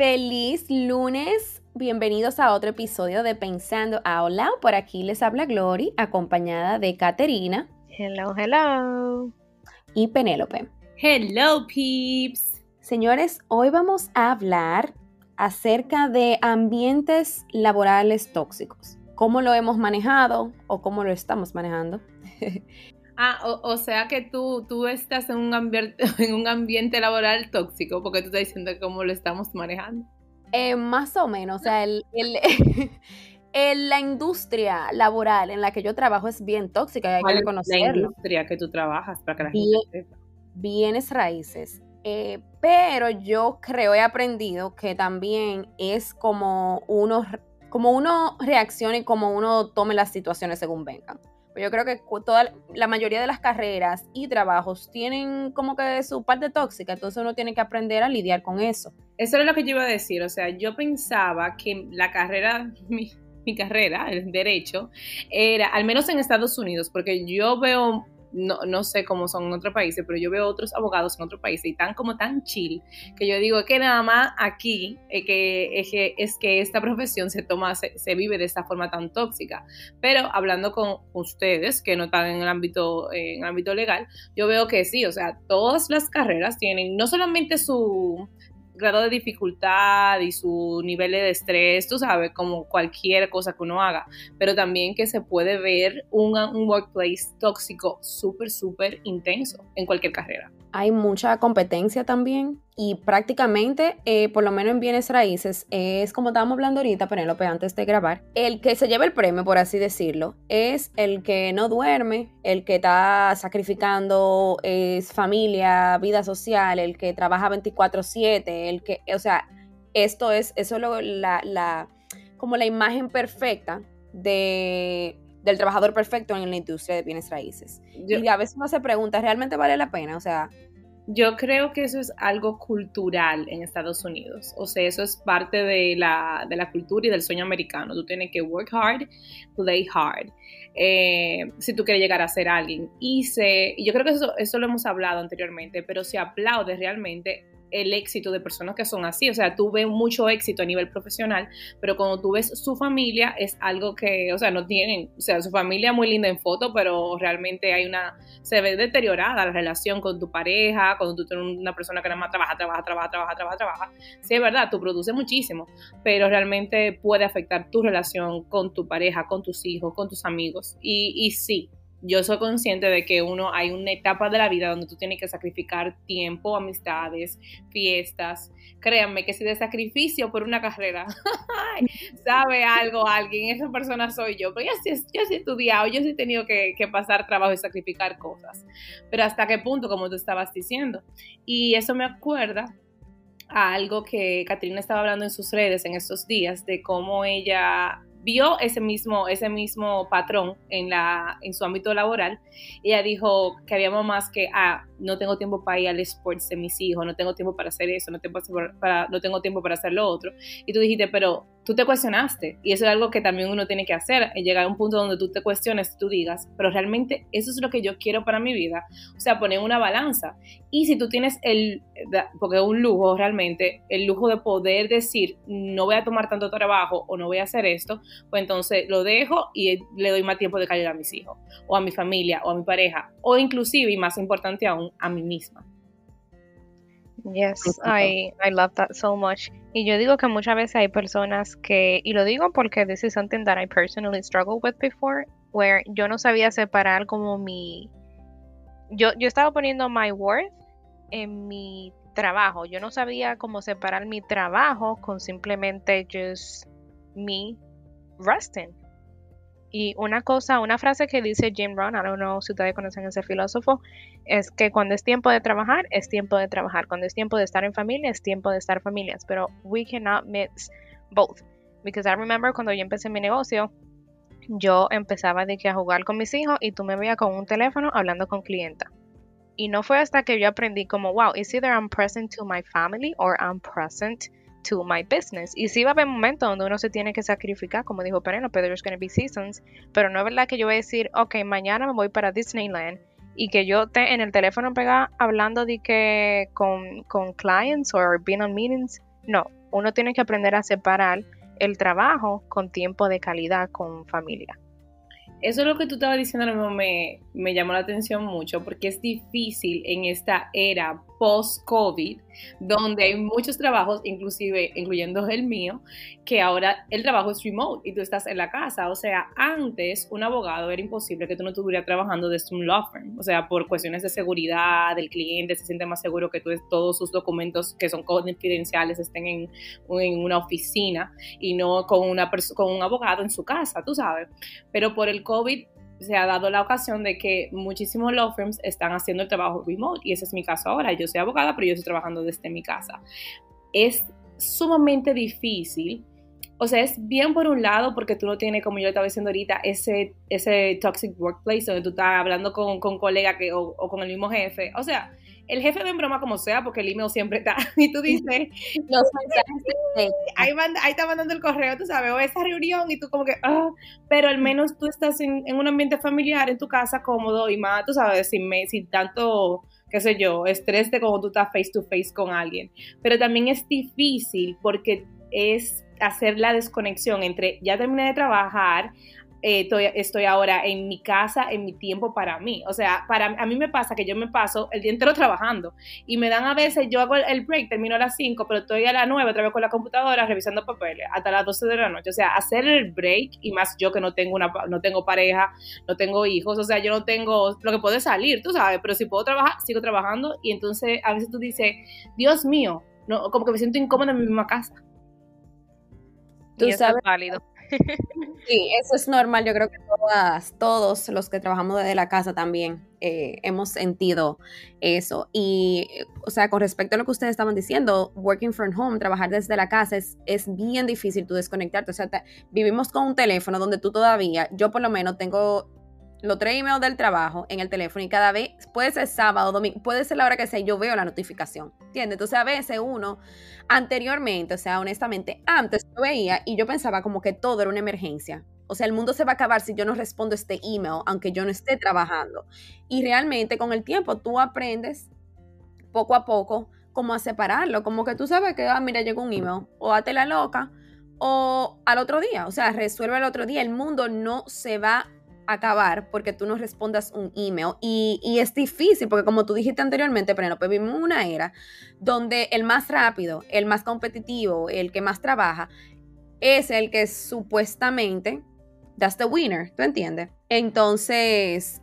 Feliz lunes. Bienvenidos a otro episodio de Pensando a Hola. Por aquí les habla Glory, acompañada de Caterina. Hello, hello. Y Penélope. Hello, peeps. Señores, hoy vamos a hablar acerca de ambientes laborales tóxicos. ¿Cómo lo hemos manejado o cómo lo estamos manejando? Ah, o, sea que tú, tú estás en un, ambiente, en un ambiente laboral tóxico, porque tú estás diciendo cómo lo estamos manejando. Eh, más o menos, o sea, el, la industria laboral en la que yo trabajo es bien tóxica, hay que reconocerlo. La industria que tú trabajas, para que la gente sepa. Bienes raíces. Eh, pero yo creo, he aprendido que también es como uno, como uno reaccione y como uno tome las situaciones según vengan. Yo creo que toda la mayoría de las carreras y trabajos tienen como que su parte tóxica, entonces uno tiene que aprender a lidiar con eso. Eso es lo que yo iba a decir, o sea, yo pensaba que la carrera, mi, mi carrera, el derecho, era, al menos en Estados Unidos, porque yo veo no, no sé cómo son en otros países, pero yo veo otros abogados en otros países y tan como tan chill, que yo digo que nada más aquí es que, es que, es que esta profesión se toma, se, vive de esta forma tan tóxica. Pero hablando con ustedes, que no están en el ámbito, en el ámbito legal, yo veo que sí, o sea, todas las carreras tienen no solamente su grado de dificultad y su nivel de estrés, tú sabes, como cualquier cosa que uno haga, pero también que se puede ver un, un workplace tóxico súper, súper intenso en cualquier carrera hay mucha competencia también y prácticamente, eh, por lo menos en bienes raíces, es como estábamos hablando ahorita, Penélope, antes de grabar, el que se lleva el premio, por así decirlo, es el que no duerme, el que está sacrificando es familia, vida social, el que trabaja 24/7, el que, o sea, esto es, eso es la, la, como la imagen perfecta de del trabajador perfecto en la industria de bienes raíces. y a veces uno se pregunta, ¿realmente vale la pena? O sea... Yo creo que eso es algo cultural en Estados Unidos. O sea, eso es parte de la, de la cultura y del sueño americano. Tú tienes que work hard, play hard. Eh, si tú quieres llegar a ser alguien. Y se, yo creo que eso, eso lo hemos hablado anteriormente, pero se aplaude realmente el éxito de personas que son así. O sea, tú mucho éxito a nivel profesional, pero cuando tú ves su familia es algo que, o sea, no tienen, o sea, su familia muy linda en foto, pero realmente hay una, se ve deteriorada la relación con tu pareja, cuando tú tienes una persona que nada más trabaja, trabaja, trabaja, trabaja, trabaja, trabaja. Sí, es verdad, tú produces muchísimo, pero realmente puede afectar tu relación con tu pareja, con tus hijos, con tus amigos. Y sí, yo soy consciente de que uno hay una etapa de la vida donde tú tienes que sacrificar tiempo, amistades, fiestas. Créanme que si de sacrificio por una carrera sabe algo alguien, esa persona soy yo. Pero yo sí, yo he estudiado, yo sí he tenido que, que, pasar trabajo y sacrificar cosas. Pero hasta qué punto, como tú estabas diciendo. Y eso me acuerda a algo que Katrina estaba hablando en sus redes en estos días, de cómo ella vio ese mismo, ese mismo patrón en, la, en su ámbito laboral. Ella dijo que había más que, ah, no tengo tiempo para ir al sports de mis hijos, no tengo tiempo para hacer eso, no tengo, para, no tengo tiempo para hacer lo otro. Y tú dijiste, pero tú te cuestionaste. Y eso es algo que también uno tiene que hacer, llegar a un punto donde tú te cuestiones, tú digas, pero realmente eso es lo que yo quiero para mi vida. O sea, poner una balanza. Y si tú tienes el, porque es un lujo realmente, el lujo de poder decir, no voy a tomar tanto trabajo o no voy a hacer esto, pues entonces lo dejo y le doy más tiempo de calidad a mis hijos, o a mi familia, o a mi pareja, o inclusive, y más importante aún, a mí misma. Yes, I, I love that so much. Y yo digo que muchas veces hay personas que, y lo digo porque this is something that I personally struggled with before, where yo no sabía separar como mi, yo, yo estaba poniendo my worth en mi trabajo, yo no sabía cómo separar mi trabajo con simplemente just me resting. Y una cosa, una frase que dice Jim Rohn, I don't know si ustedes conocen ese filósofo, es que cuando es tiempo de trabajar, es tiempo de trabajar. Cuando es tiempo de estar en familia, es tiempo de estar familias. Pero we cannot mix both. Because I remember cuando yo empecé mi negocio, yo empezaba de que a jugar con mis hijos y tú me veías con un teléfono hablando con clienta. Y no fue hasta que yo aprendí como, wow, it's either I'm present to my family or I'm present to my business. Y sí va a haber momentos donde uno se tiene que sacrificar, como dijo Penélope, there's going be seasons, pero no es verdad que yo voy a decir, ok, mañana me voy para Disneyland y que yo esté en el teléfono pegada hablando de que con, con clients o being on meetings. No, uno tiene que aprender a separar el trabajo con tiempo de calidad con familia. Eso es lo que tú estabas diciendo, me, me llamó la atención mucho porque es difícil en esta era post-COVID, donde hay muchos trabajos, inclusive incluyendo el mío, que ahora el trabajo es remote y tú estás en la casa. O sea, antes un abogado era imposible que tú no estuvieras trabajando desde un law firm. O sea, por cuestiones de seguridad del cliente, se siente más seguro que todos sus documentos que son confidenciales estén en, en una oficina y no con, una con un abogado en su casa, tú sabes. Pero por el COVID se ha dado la ocasión de que muchísimos law firms están haciendo el trabajo remote y ese es mi caso ahora. Yo soy abogada, pero yo estoy trabajando desde mi casa. Es sumamente difícil. O sea, es bien por un lado porque tú no tienes, como yo estaba diciendo ahorita, ese, ese toxic workplace donde tú estás hablando con, con colega que, o, o con el mismo jefe. O sea, el jefe ve en broma como sea, porque el email siempre está. Y tú dices, los mensajes, ahí, ahí está mandando el correo, tú sabes, o esa reunión, y tú como que, ah, pero al menos tú estás en, un ambiente familiar, en tu casa, cómodo y más, tú sabes, sin, sin tanto qué sé yo, estrés de como tú estás face to face con alguien. Pero también es difícil porque es hacer la desconexión entre ya terminé de trabajar, eh, estoy, ahora en mi casa, en mi tiempo para mí. O sea, para, a mí me pasa que yo me paso el día entero trabajando y me dan a veces, yo hago el break, termino a las 5, pero estoy a las 9 otra vez con la computadora revisando papeles hasta las 12 de la noche. O sea, hacer el break y más yo que no tengo, una, no tengo pareja, no tengo hijos, o sea, yo no tengo lo que puede salir, tú sabes, pero si puedo trabajar, sigo trabajando y entonces a veces tú dices, Dios mío, no, como que me siento incómoda en mi misma casa. Tú sabes, válido. Sí, eso es normal. Yo creo que todas, todos los que trabajamos desde la casa también eh, hemos sentido eso. Y, o sea, con respecto a lo que ustedes estaban diciendo, working from home, trabajar desde la casa es, es bien difícil tú desconectarte. O sea, vivimos con un teléfono donde tú todavía, yo por lo menos tengo los tres emails del trabajo en el teléfono y cada vez, puede ser sábado, domingo, puede ser la hora que sea, yo veo la notificación, ¿entiendes? Entonces a veces uno, anteriormente, o sea, honestamente, antes lo veía y yo pensaba como que todo era una emergencia. O sea, el mundo se va a acabar si yo no respondo este email, aunque yo no esté trabajando. Y realmente con el tiempo tú aprendes poco a poco cómo a separarlo, como que tú sabes que, ah, mira, llegó un email, o date la loca, o al otro día, o sea, resuelve el otro día. El mundo no se va acabar porque tú no respondas un email. Y, es difícil porque como tú dijiste anteriormente, Penelope, vivimos una era donde el más rápido, el más competitivo, el que más trabaja, es el que supuestamente that's the winner, ¿tú entiendes? Entonces,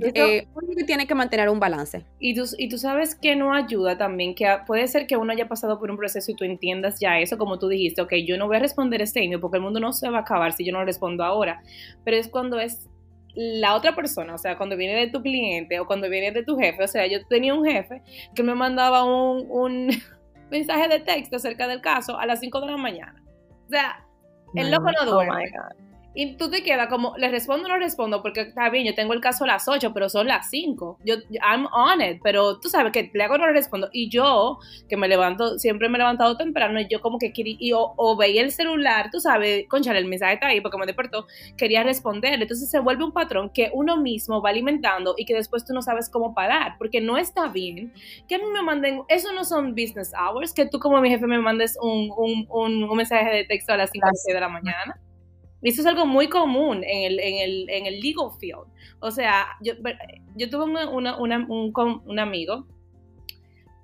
eh, tiene que mantener un balance. Y tú, y tú sabes que no ayuda también, que puede ser que uno haya pasado por un proceso y tú entiendas ya eso, como tú dijiste, ok, yo no voy a responder este email porque el mundo no se va a acabar si yo no respondo ahora, pero es cuando es la otra persona, o sea, cuando viene de tu cliente o cuando viene de tu jefe, o sea, yo tenía un jefe que me mandaba un, un mensaje de texto acerca del caso a las 5 de la mañana. O sea, el loco no oh duerme. Y tú te quedas como, ¿le respondo o no respondo? Porque está bien, yo tengo el caso a las 8, pero son las 5. Yo, I'm on it, pero tú sabes que le hago o no le respondo. Y yo, que me levanto, siempre me he levantado temprano, y yo como que quería, y o, veía el celular, tú sabes, concha, el mensaje está ahí porque me despertó, quería responder. Entonces se vuelve un patrón que uno mismo va alimentando y que después tú no sabes cómo parar, porque no está bien que a mí me manden, eso no son business hours, que tú como mi jefe me mandes un, un, un, mensaje de texto a las 5 de la mañana. Y eso es algo muy común en el, en el, en el legal field. O sea, yo, yo tuve una, una, un, un, amigo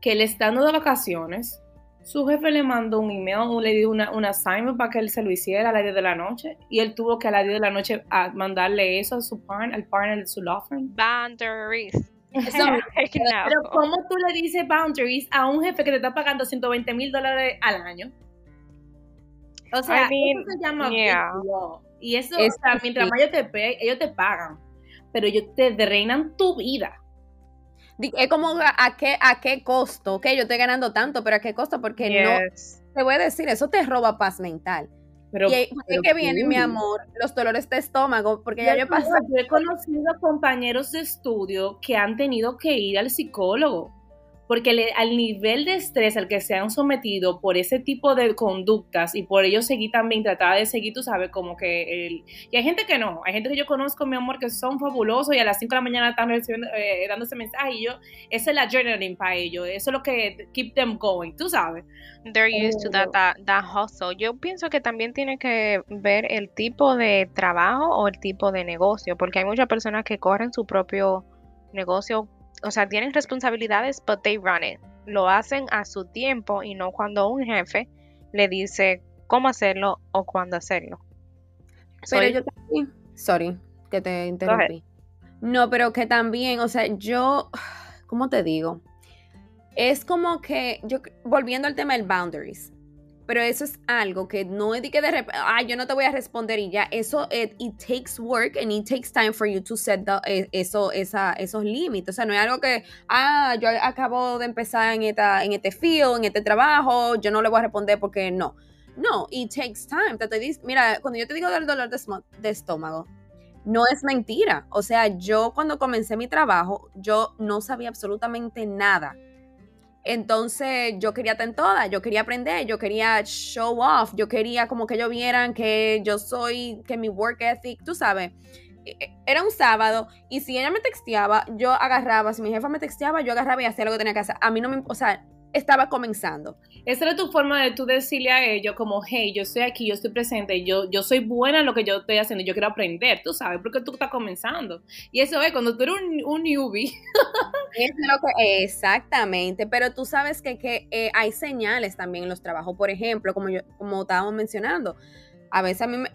que le estando de vacaciones, su jefe le mandó un email, le dio una, un assignment para que él se lo hiciera a las 10 de la noche y él tuvo que a las 10 de la noche a mandarle eso a su partner, al partner de su law firm. Boundaries. pero ¿cómo tú le dices boundaries a un jefe que te está pagando 120 mil dólares al año? O sea, eso se llama Y eso, o sea, mientras más ellos te, ellos te pagan, pero ellos te drenan tu vida. Es como a, qué, a qué costo, ok, yo estoy ganando tanto, pero a qué costo, porque no, te voy a decir, eso te roba paz mental. Pero, y ahí que viene, mi amor, los dolores de estómago, porque ya yo he pasado. Yo he conocido compañeros de estudio que han tenido que ir al psicólogo porque al nivel de estrés al que se han sometido por ese tipo de conductas y por ellos seguir también, tratar de seguir, tú sabes, como que... El, y hay gente que no, hay gente que yo conozco, mi amor, que son fabulosos y a las 5 de la mañana están recibiendo, eh, dándose mensajes y yo, esa es la journaling para ellos, eso es lo que keep them going, tú sabes. They're used to that, that, that hustle. Yo pienso que también tiene que ver el tipo de trabajo o el tipo de negocio, porque hay muchas personas que corren su propio negocio o sea, tienen responsabilidades, but they run it. Lo hacen a su tiempo y no cuando un jefe le dice cómo hacerlo o cuándo hacerlo. Pero yo también, sorry, que te interrumpí. No, pero que también, o sea, yo, ¿cómo te digo? Es como que, yo, volviendo al tema del boundaries, pero eso es algo que no es de que de repente, ay, yo no te voy a responder y ya, eso, it, takes work and it takes time for you to set the, eh, eso, esa, esos límites. O sea, no es algo que, ah, yo acabo de empezar en, esta, en este field, en este trabajo, yo no le voy a responder porque no. No, it takes time. Te mira, cuando yo te digo del dolor de estómago, no es mentira. O sea, yo cuando comencé mi trabajo, yo no sabía absolutamente nada entonces yo quería estar en todas, yo quería aprender, yo quería show off, yo quería como que ellos vieran que yo soy, que mi work ethic, tú sabes, e, e, era un sábado y si ella me texteaba, yo agarraba, si mi jefa me texteaba, yo agarraba y hacía lo que tenía que hacer. A mí no me, o sea, estaba comenzando. Esa era tu forma de tú decirle a ellos como, hey, yo estoy aquí, yo estoy presente, yo, yo soy buena en lo que yo estoy haciendo, yo quiero aprender, tú sabes, porque tú estás comenzando. Y eso es cuando tú eres un, newbie. exactamente, pero tú sabes que, que eh, hay señales también en los trabajos, por ejemplo, como, yo, como estábamos mencionando, a veces a mí me,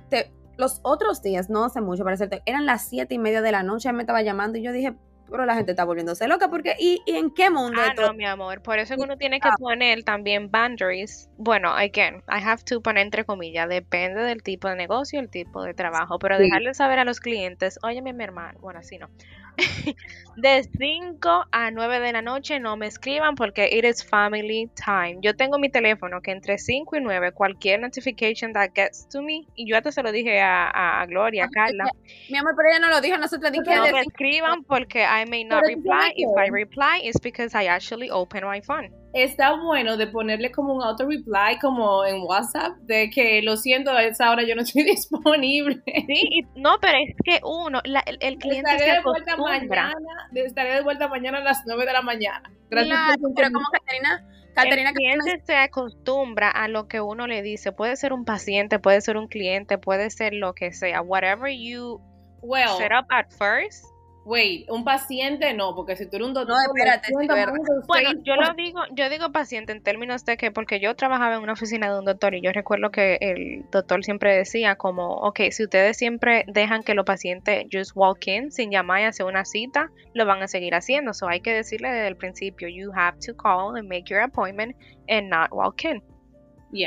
los otros días, no hace mucho para hacerte, eran las siete y media de la noche, me estaba llamando y yo dije, pero la gente está volviéndose loca porque ¿y, en qué mundo? Ah, no, mi amor, por eso que uno tiene que poner también boundaries. Bueno, again, I have to poner entre comillas, depende del tipo de negocio, el tipo de trabajo, pero dejarle saber a los clientes, oye mi hermano, bueno, así no. de 5 a 9 de la noche no me escriban porque it is family time. Yo tengo mi teléfono que entre 5 y 9 cualquier notification that gets to me, y yo hasta se lo dije a, a, Gloria, a Carla. Mi amor, pero ella no lo dijo, nosotros dije No me escriban porque I may not reply. If I reply, it's because I actually open my phone está bueno de ponerle como un auto reply como en WhatsApp de que lo siento a esa hora yo no estoy disponible. Sí, no, pero es que uno, el, cliente estaré de vuelta mañana, estaré de vuelta mañana a las 9 de la mañana. Gracias pero como Caterina, Caterina, el cliente se acostumbra a lo que uno le dice. Puede ser un paciente, puede ser un cliente, puede ser lo que sea. Whatever you set up at first Wait, un paciente no, porque si tú eres un doctor. No, espérate, Bueno, yo lo digo, yo digo paciente en términos de que, porque yo trabajaba en una oficina de un doctor y yo recuerdo que el doctor siempre decía como, ok, si ustedes siempre dejan que los pacientes just walk in sin llamar y hacer una cita, lo van a seguir haciendo. So hay que decirle desde el principio, you have to call and make your appointment and not walk in.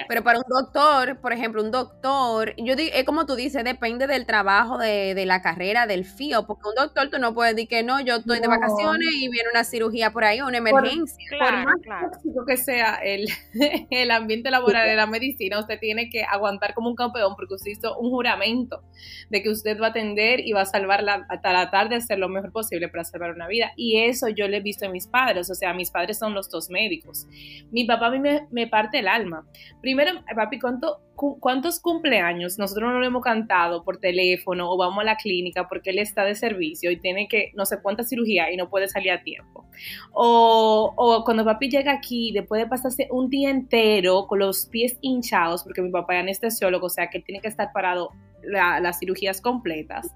Pero para un doctor, por ejemplo, un doctor, yo digo, es como tú dices, depende del trabajo, de, de, la carrera, del FIO, porque un doctor tú no puedes decir que no, yo estoy de vacaciones y viene una cirugía por ahí, una emergencia. Por, más tóxico que sea el, el ambiente laboral de la medicina, usted tiene que aguantar como un campeón porque usted hizo un juramento de que usted va a atender y va a salvar la, hasta la tarde, hacer lo mejor posible para salvar una vida. Y eso yo lo he visto en mis padres, o sea, mis padres son los dos médicos. Mi papá a mí me, me parte el alma Primero, papi, ¿cuántos cumpleaños nosotros no lo hemos cantado por teléfono o vamos a la clínica porque él está de servicio y tiene que no sé cuánta cirugía y no puede salir a tiempo? O, o cuando papi llega aquí, después de pasarse un día entero con los pies hinchados, porque mi papá es anestesiólogo, o sea que tiene que estar parado las cirugías completas.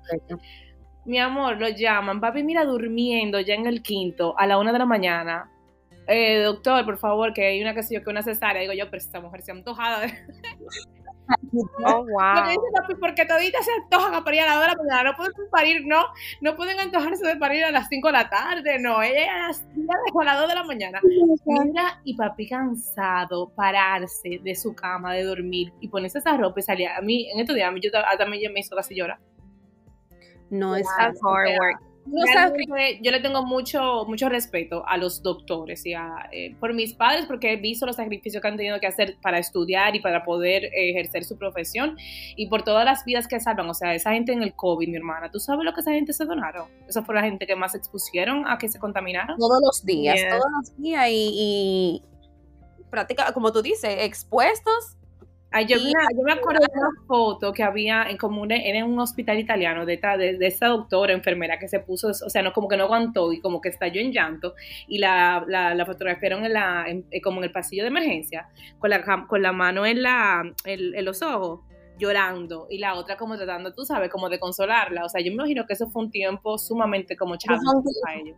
Mi amor, lo llaman, papi mira durmiendo ya en el quinto a la una de la mañana eh, doctor, por favor, que hay una que yo, que una cesárea. Digo yo, pero esta mujer se antojada de... Oh, wow. porque toditas se antojan a parir a la hora de la. No pueden parir, no. No pueden antojarse de parir a las 5 de la tarde, no. Ella a las, a las 2 de la mañana. Mira, y papi cansado, pararse de su cama, de dormir y ponerse esa ropa y salir. A mí, en estos días, a mí, yo, también me hizo casi llorar. No es hard work yo le tengo mucho, mucho respeto a los doctores y a, eh, por mis padres porque he visto los sacrificios que han tenido que hacer para estudiar y para poder ejercer su profesión y por todas las vidas que salvan. O sea, esa gente en el COVID, mi hermana, ¿tú sabes lo que esa gente se donaron? Esa fue la gente que más expusieron a que se contaminaron. Todos los días, todos los días y, y práctica, como tú dices, expuestos yo, me acuerdo de una foto que había en como en un hospital italiano de esta, de, esta doctora enfermera que se puso, o sea, no como que no aguantó y como que estalló en llanto y la, la, fotografiaron en la, eh, como en el pasillo de emergencia con la, con la mano en, la, en, los ojos llorando y la otra como tratando, tú sabes, como de consolarla. O sea, yo me imagino que eso fue un tiempo sumamente como challenging para ellos.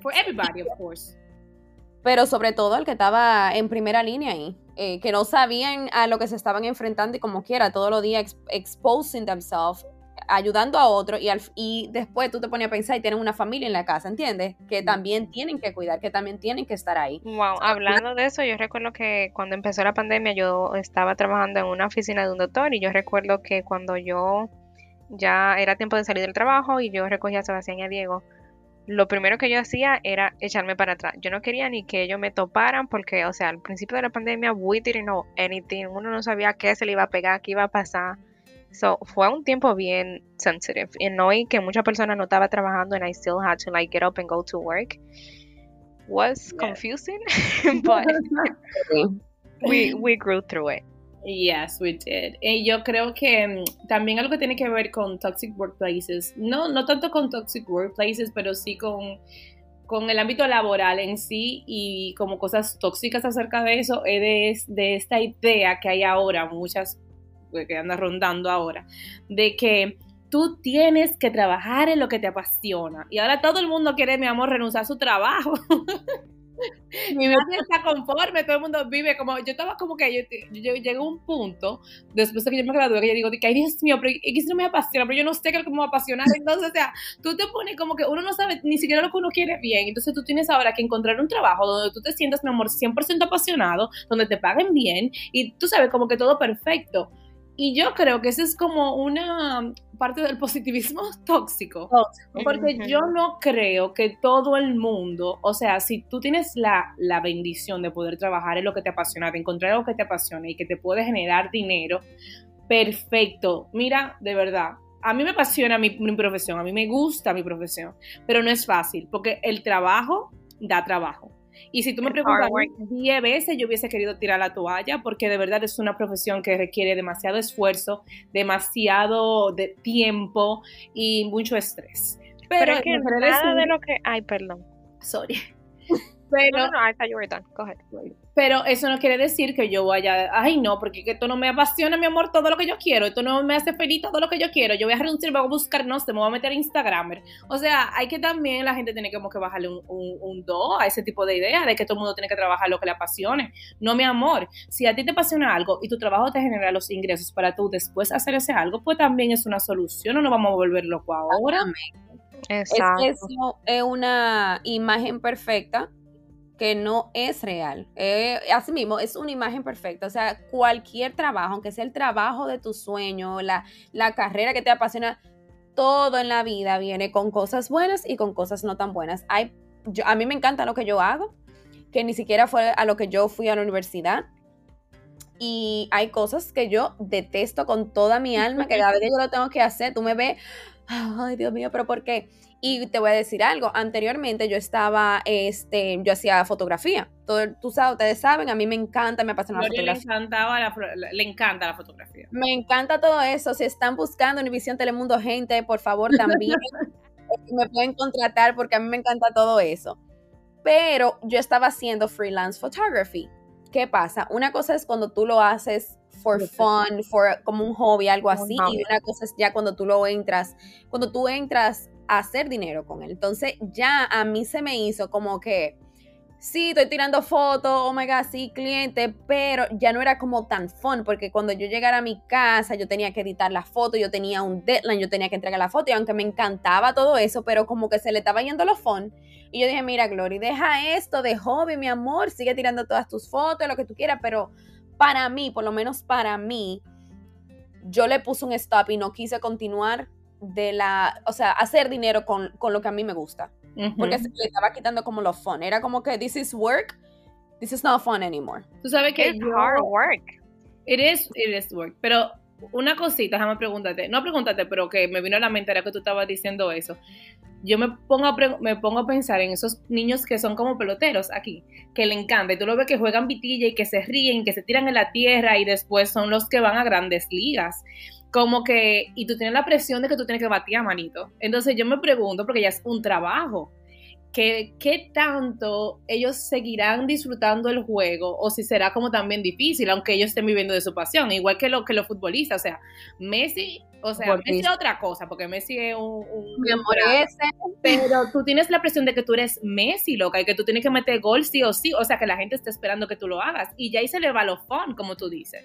For everybody, of course pero sobre todo el que estaba en primera línea ahí, eh, que no sabían a lo que se estaban enfrentando y como quiera, todos los días exposing themselves, ayudando a otro y, al, y después tú te pones a pensar y tienen una familia en la casa, ¿entiendes? Que también tienen que cuidar, que también tienen que estar ahí. Wow, hablando de eso, yo recuerdo que cuando empezó la pandemia yo estaba trabajando en una oficina de un doctor y yo recuerdo que cuando yo ya era tiempo de salir del trabajo y yo recogía a Sebastián y a Diego, lo primero que yo hacía era echarme para atrás. Yo no quería ni que ellos me toparan porque, o sea, al principio de la pandemia, we didn't know anything. Uno no sabía qué se le iba a pegar, qué iba a pasar. So, fue un tiempo bien sensitive. Y no que muchas personas no estaba trabajando and I still had to like get up and go to work. Was confusing, but we, we grew through it. Yes, we did. Y yo creo que mm, también algo que tiene que ver con toxic workplaces, no, no tanto con toxic workplaces, pero sí con, con el ámbito laboral en sí y como cosas tóxicas acerca de eso, es de, de esta idea que hay ahora, muchas pues, que anda rondando ahora, de que tú tienes que trabajar en lo que te apasiona. Y ahora todo el mundo quiere, mi amor, renunciar a su trabajo. Mi mente está conforme, todo el mundo vive como, yo estaba como que, yo, llegué a un punto, después de que yo me gradué, que yo digo, ay Dios mío, pero X no me apasiona, pero yo no sé qué es lo que me va a apasionar, entonces, o sea, tú te pones como que uno no sabe ni siquiera lo que uno quiere bien, entonces tú tienes ahora que encontrar un trabajo donde tú te sientas, mi amor, 100% apasionado, donde te paguen bien, y tú sabes como que todo perfecto, y yo creo que eso es como una parte del positivismo tóxico, porque yo no creo que todo el mundo, o sea, si tú tienes la, la, bendición de poder trabajar en lo que te apasiona, de encontrar algo que te apasiona y que te puede generar dinero, perfecto. Mira, de verdad, a mí me apasiona mi, mi profesión, a mí me gusta mi profesión, pero no es fácil, porque el trabajo da trabajo. Y si tú me preguntas 10 veces, yo hubiese querido tirar la toalla porque de verdad es una profesión que requiere demasiado esfuerzo, demasiado de tiempo y mucho estrés. Pero, es que nada de lo que... Ay, perdón. Sorry. Pero, no, no, I thought you were done. Go ahead. Pero eso no quiere decir que yo vaya, ay no, porque esto no me apasiona, mi amor, todo lo que yo quiero, esto no me hace feliz todo lo que yo quiero, yo voy a renunciar, voy a buscar, no sé, me voy a meter a Instagramer. O sea, hay que también, la gente tiene como que bajarle un, un, do a ese tipo de idea de que todo el mundo tiene que trabajar lo que le apasione. No, mi amor, si a ti te apasiona algo y tu trabajo te genera los ingresos para tú después hacer ese algo, pues también es una solución, no nos vamos a volver loco ahora. Exacto. Es, es una imagen perfecta que no es real. Eh, asimismo, es una imagen perfecta. O sea, cualquier trabajo, aunque sea el trabajo de tu sueño, la, la carrera que te apasiona, todo en la vida viene con cosas buenas y con cosas no tan buenas. Hay, yo, a mí me encanta lo que yo hago, que ni siquiera fue a lo que yo fui a la universidad. Y hay cosas que yo detesto con toda mi alma, que cada vez que yo lo tengo que hacer, tú me ves, ay Dios mío, pero ¿por qué? Y te voy a decir algo, anteriormente yo estaba, este, yo hacía fotografía. Todo, tú sabes, ustedes saben, a mí me encanta, me apasiona la fotografía. Le, encantaba le encanta la fotografía. Me encanta todo eso. Si están buscando Univision Telemundo gente, por favor también me pueden contratar porque a mí me encanta todo eso. Pero yo estaba haciendo freelance photography. ¿Qué pasa? Una cosa es cuando tú lo haces for fun, for, como un hobby, algo así, y una cosa es ya cuando tú lo entras, cuando tú entras hacer dinero con él. Entonces ya a mí se me hizo como que, sí, estoy tirando fotos, oh my god, sí, cliente, pero ya no era como tan fun, porque cuando yo llegara a mi casa, yo tenía que editar la foto, yo tenía un deadline, yo tenía que entregar la foto, y aunque me encantaba todo eso, pero como que se le estaba yendo lo fun. Y yo dije, mira, Glory, deja esto de hobby, mi amor, sigue tirando todas tus fotos, lo que tú quieras, pero para mí, por lo menos para mí, yo le puse un stop y no quise continuar de la, o sea, hacer dinero con, con lo que a mí me gusta. Porque se le estaba quitando como lo fun. Era como que this is work, this is not fun anymore. Tú sabes que It's hard work. It is, it is work. Pero una cosita, déjame preguntarte. No pregúntate, pero que me vino a la mente era que tú estabas diciendo eso. Yo me pongo, a me pongo a pensar en esos niños que son como peloteros aquí, que le encanta. Y tú lo ves que juegan vitilla y que se ríen, que se tiran en la tierra y después son los que van a grandes ligas. Como que, y tú tienes la presión de que tú tienes que batir a manito. Entonces yo me pregunto, porque ya es un trabajo, que, ¿qué tanto ellos seguirán disfrutando el juego o si será como también difícil, aunque ellos estén viviendo de su pasión, igual que, lo, que los futbolistas, o sea, Messi, o sea. Messi es otra cosa, porque Messi es un... un- Mi amor, ese. pero tú tienes la presión de que tú eres Messi, loca, y que tú tienes que meter gol sí o sí, o sea, que la gente está esperando que tú lo hagas, y ya ahí se le va lo fun, como tú dices.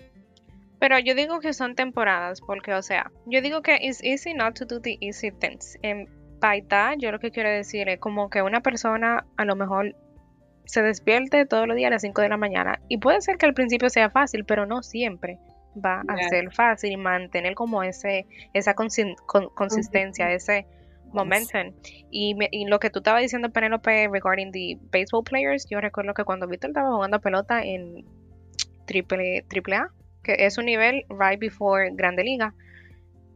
Pero yo digo que son temporadas, porque, o sea, yo digo que it's easy not to do the easy things. En by that, yo lo que quiero decir es como que una persona a lo mejor se despierte todos los días a las 5 de la mañana. Y puede ser que al principio sea fácil, pero no siempre va a ser fácil y mantener como ese, esa consi- con- consistencia, ese momentum. Y, me- y lo que tú estabas diciendo, Penelope, regarding the baseball players, yo recuerdo que cuando Víctor estaba jugando pelota en triple, triple A, que es un nivel right before Grande Liga,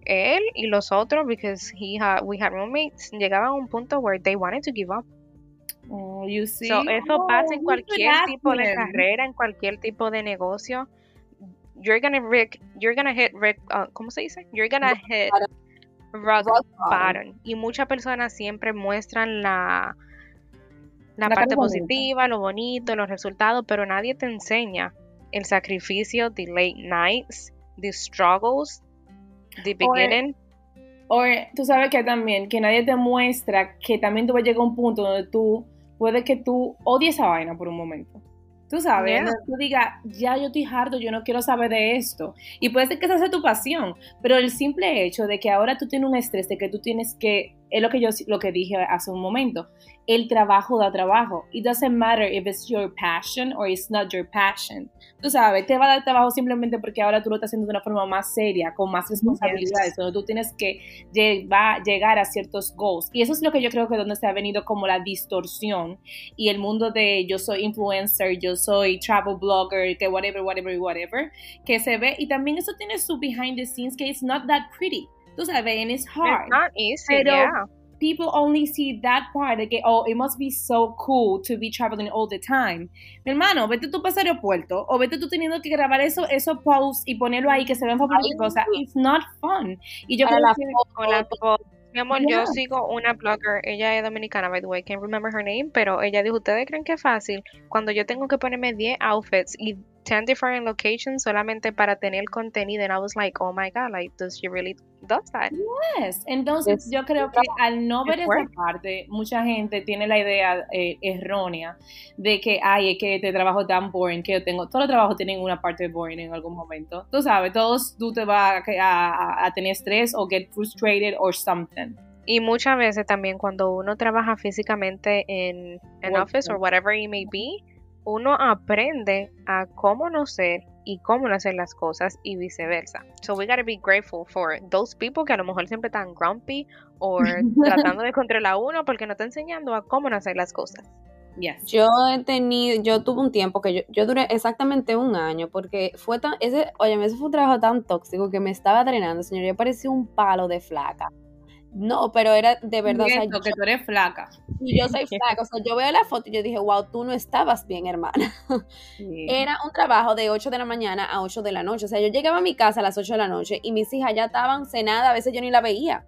él y los otros, because he had, we had roommates, llegaban a un punto where they wanted to give up. Oh, you see? So, eso Oh, pasa en look cualquier tipo de carrera, en cualquier tipo de negocio. You're gonna Rick, you're gonna hit Rick, uh, ¿cómo se dice? You're gonna Rock hit rock Rock bottom. Y muchas personas siempre muestran la la La parte bonita. positiva, lo bonito, los resultados, pero nadie te enseña el sacrificio, the late nights, the struggles, the beginning. O tú sabes que también, que nadie te muestra que también tú vas a llegar a un punto donde tú, puede que tú odies esa vaina por un momento. Tú sabes, Yeah. tú digas, ya yo estoy harto, yo no quiero saber de esto. Y puede ser que esa sea tu pasión, pero el simple hecho de que ahora tú tienes un estrés de que tú tienes que, es lo que yo lo que dije hace un momento, el trabajo da trabajo. It doesn't matter if it's your passion or it's not your passion. Tú sabes, te va a dar trabajo simplemente porque ahora tú lo estás haciendo de una forma más seria, con más responsabilidades, donde tú tienes que llevar, llegar a ciertos goals. Y eso es lo que yo creo que donde se ha venido como la distorsión y el mundo de yo soy influencer, yo soy travel blogger, que whatever, whatever, whatever, que se ve. Y también eso tiene su behind the scenes que it's not that pretty. Tú sabes, and it's hard It's not easy, Pero- yeah. people only see that part de que, oh, it must be so cool to be traveling all the time. Mi hermano, vete tú para ese aeropuerto o vete tú teniendo que grabar eso, esos posts y ponerlo ahí que se ven fabulosos. It's not fun. Y yo creo que. Mi amor, yo sigo una blogger, ella es dominicana, by the way, can't remember her name, pero ella dijo, ¿ustedes creen que es fácil? Cuando yo tengo que ponerme 10 outfits y 10 different locations solamente para tener contenido, and I was like, oh my god, like, does she really does that? Yes. Entonces, Es- yo creo que al no ver es esa parte, mucha gente tiene la idea eh, errónea de que, ay, es que este trabajo tan boring que yo tengo. Todos los trabajos tienen una parte boring en algún momento. Tú sabes, todos tú te vas a, a- a tener estrés o get frustrated or something. Y muchas veces también cuando uno trabaja físicamente en Work office or whatever it may be, uno aprende a cómo no ser y cómo no hacer las cosas y viceversa. So we gotta be grateful for those people que a lo mejor siempre están grumpy o tratando de controlar a uno porque no está enseñando a cómo no hacer las cosas. Yes. Yo he tenido, yo tuve un tiempo que yo, yo duré exactamente un año porque fue tan, ese, oye, ese fue un trabajo tan tóxico que me estaba drenando, señor, yo parecía un palo de flaca. No, pero era de verdad, o sea, Cierto, que yo, tú eres flaca. y yo soy flaca, o sea, yo veo la foto y yo dije, wow, tú no estabas bien, hermana. Era un trabajo de 8 de la mañana a 8 de la noche, o sea, yo llegaba a mi casa a las 8 de la noche y mis hijas ya estaban cenadas, a veces yo ni la veía.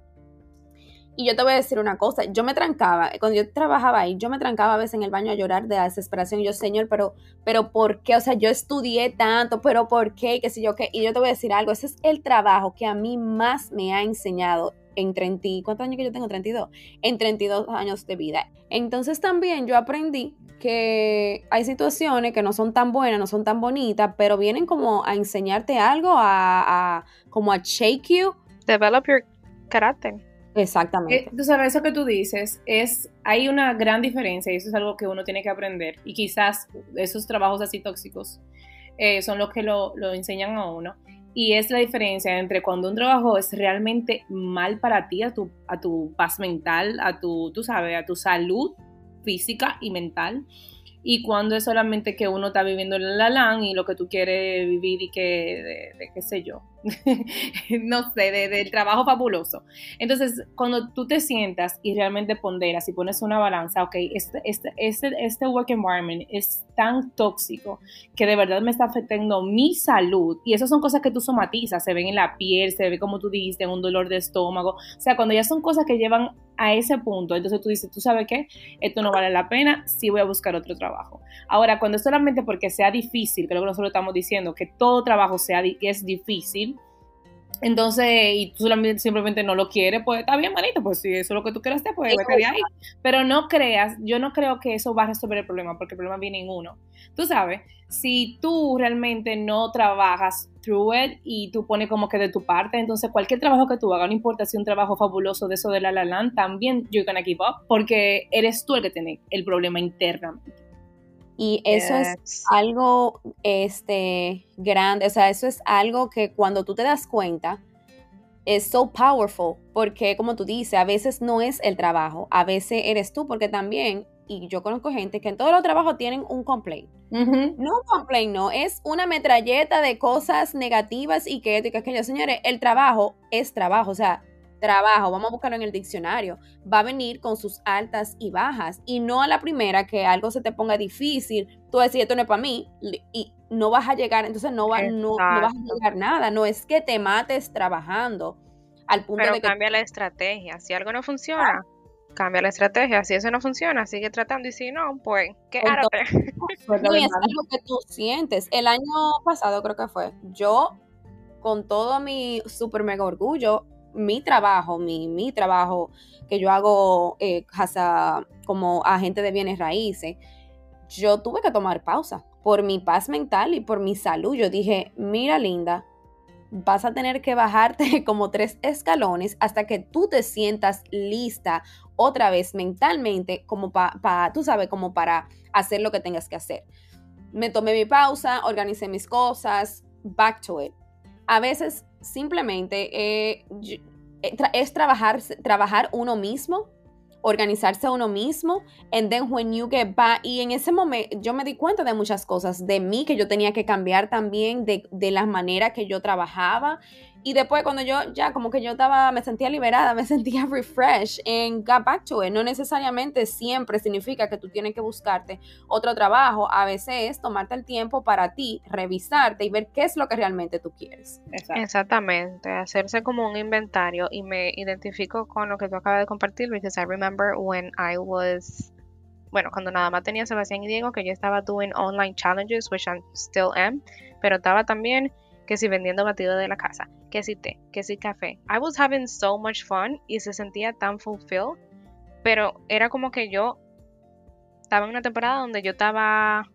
Y yo te voy a decir una cosa, yo me trancaba, cuando yo trabajaba ahí, yo me trancaba a veces en el baño a llorar de la desesperación. Y yo, señor, pero, pero ¿por qué? O sea, yo estudié tanto, pero ¿por qué? ¿Qué sé yo qué? Y yo te voy a decir algo, ese es el trabajo que a mí más me ha enseñado en 30, y- ¿cuántos años que yo tengo? 32, en 32 años de vida. Entonces también yo aprendí que hay situaciones que no son tan buenas, no son tan bonitas, pero vienen como a enseñarte algo, a, a- como a shake you. Develop your carácter. Exactamente. Eh, tú sabes, eso que tú dices, es, hay una gran diferencia y eso es algo que uno tiene que aprender. Y quizás esos trabajos así tóxicos eh, son los que lo, lo enseñan a uno. Y es la diferencia entre cuando un trabajo es realmente mal para ti, a tu, a tu paz mental, a tu, tú sabes, a tu salud física y mental, y cuando es solamente que uno está viviendo en la LAN y lo que tú quieres vivir y que, de, qué sé yo, no sé, del trabajo fabuloso. Entonces, cuando tú te sientas y realmente ponderas y pones una balanza, ok, este, este, este, este work environment es tan tóxico que de verdad me está afectando mi salud y esas son cosas que tú somatizas, se ven en la piel, se ve como tú dijiste, un dolor de estómago, o sea, cuando ya son cosas que llevan a ese punto, entonces tú dices, tú sabes qué, esto no vale la pena, sí voy a buscar otro trabajo. Ahora, cuando es solamente porque sea difícil, que lo que nosotros estamos diciendo, que todo trabajo sea es difícil, entonces, y tú simplemente no lo quieres, pues está bien, manito, pues si eso es lo que tú quieres hacer, pues vete de ahí. Pero no creas, yo no creo que eso va a resolver el problema, porque el problema viene en uno. Tú sabes, si tú realmente no trabajas through it y tú pones como que de tu parte, entonces cualquier trabajo que tú hagas, no importa si un trabajo fabuloso de eso de la la land, también you're gonna keep up, porque eres tú el que tiene el problema internamente. Y eso es algo este, grande, o sea, eso es algo que cuando tú te das cuenta, es so powerful, porque como tú dices, a veces no es el trabajo, a veces eres tú, porque también, y yo conozco gente que en todos los trabajos tienen un complaint. No un complaint, no, es una metralleta de cosas negativas y que esto y que aquello. Señores, el trabajo es trabajo, o sea, trabajo, vamos a buscarlo en el diccionario, va a venir con sus altas y bajas y no a la primera que algo se te ponga difícil, tú decís esto no es para mí y no vas a llegar, entonces no, va, no, vas a llegar nada, no es que te mates trabajando al punto Pero de que... cambia la estrategia, si algo no funciona, cambia la estrategia, si eso no funciona, sigue tratando y si no, pues, ¿qué no, es algo que tú sientes. El año pasado creo que fue, yo con todo mi super mega orgullo mi trabajo, mi, mi trabajo que yo hago eh, como agente de bienes raíces, yo tuve que tomar pausa por mi paz mental y por mi salud. Yo dije, mira Linda, vas a tener que bajarte como tres escalones hasta que tú te sientas lista otra vez mentalmente, como para, tú sabes, como para hacer lo que tengas que hacer. Me tomé mi pausa, organicé mis cosas, back to it. A veces simplemente eh, eh, es trabajar, trabajar uno mismo, organizarse uno mismo, and then when you get back, y en ese momento yo me di cuenta de muchas cosas de mí que yo tenía que cambiar también, de, de la manera que yo trabajaba, y después cuando yo ya como que yo estaba, me sentía liberada, me sentía refresh en got back to it. No necesariamente siempre significa que tú tienes que buscarte otro trabajo. A veces es tomarte el tiempo para ti, revisarte y ver qué es lo que realmente tú quieres. Exactamente, hacerse como un inventario y me identifico con lo que tú acabas de compartir because I remember when I was bueno, cuando nada más tenía Sebastián y Diego, que yo estaba doing online challenges, which I still am, pero estaba también que si vendiendo batido de la casa, que si té, que si café. I was having so much fun y se sentía tan fulfilled, pero era como que yo estaba en una temporada donde yo estaba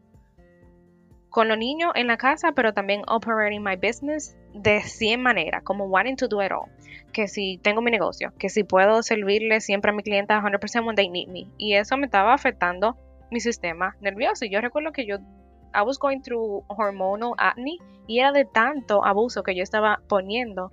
con los niños en la casa, pero también operating my business de 100 maneras, como wanting to do it all. Que si tengo mi negocio, que si puedo servirle siempre a mi clienta 100% when they need me. Y eso me estaba afectando mi sistema nervioso. Y yo recuerdo que yo I was going through hormonal acne y era de tanto abuso que yo estaba poniendo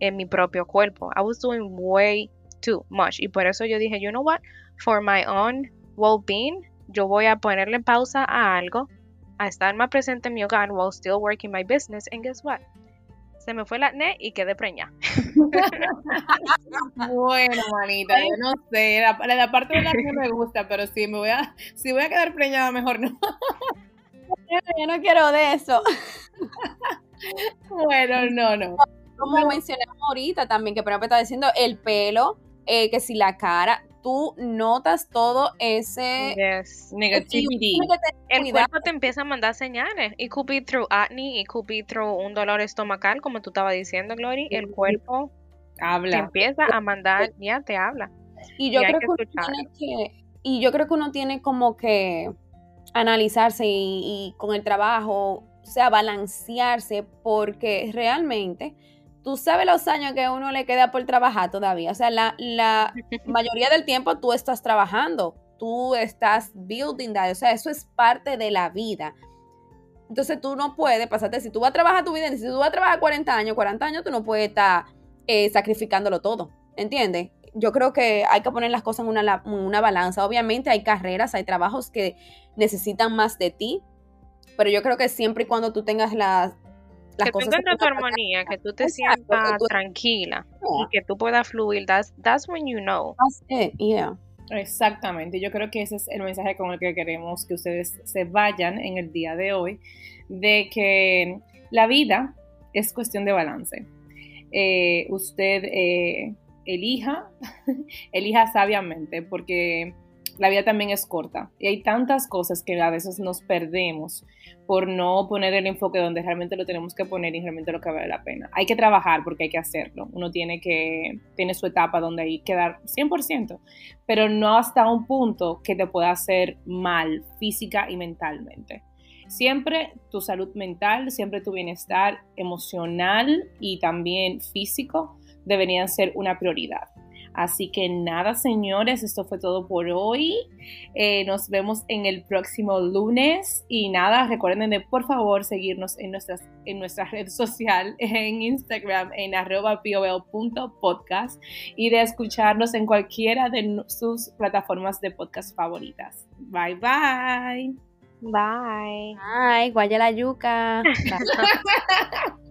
en mi propio cuerpo. I was doing way too much y por eso yo dije, you know what, for my own well-being, yo voy a ponerle pausa a algo, a estar más presente en mi hogar while still working my business and guess what? se me fue el acné y quedé preña. bueno, manita, yo no sé, la, parte del acné me gusta, pero si me si voy a quedar preñada, mejor no. Yo no quiero de eso. bueno, no, no. Como mencionamos ahorita también, que por ejemplo está diciendo el pelo, eh, que si la cara, tú notas todo ese yes. negativity. El cuerpo te empieza a mandar señales. It could be through acne, it could be through un dolor estomacal, como tú estabas diciendo, Glory. El cuerpo habla. Te empieza a mandar, ya te habla. Y yo creo que, uno tiene que, y yo creo que uno tiene como que analizarse y, con el trabajo, o sea, balancearse, porque realmente tú sabes los años que a uno le queda por trabajar todavía. O sea, la, la mayoría del tiempo tú estás trabajando, tú estás building that, o sea, eso es parte de la vida. Entonces tú no puedes pasarte, si tú vas a trabajar tu vida, si tú vas a trabajar 40 años, 40 años, tú no puedes estar eh, sacrificándolo todo, ¿entiendes? Yo creo que hay que poner las cosas en una, una balanza. Obviamente hay carreras, hay trabajos que necesitan más de ti, pero yo creo que siempre y cuando tú tengas las, las que cosas... Que tu armonía, que tú te sientas tranquila y que tú puedas fluir, that's, that's when you know. That's yeah. Exactamente, yo creo que ese es el mensaje con el que queremos que ustedes se vayan en el día de hoy, de que la vida es cuestión de balance. Eh, usted eh, elija, elija sabiamente, porque la vida también es corta y hay tantas cosas que a veces nos perdemos por no poner el enfoque donde realmente lo tenemos que poner y realmente lo que vale la pena. Hay que trabajar porque hay que hacerlo. Uno tiene que, tiene su etapa donde hay que dar 100%, pero no hasta un punto que te pueda hacer mal física y mentalmente. Siempre tu salud mental, siempre tu bienestar emocional y también físico deberían ser una prioridad. Así que nada, señores, esto fue todo por hoy. Eh, nos vemos en el próximo lunes. Y nada, recuerden de por favor seguirnos en, nuestras, en nuestra red social, en Instagram, en arroba podcast y de escucharnos en cualquiera de sus plataformas de podcast favoritas. Bye bye. Bye. Bye, guaya la yuca.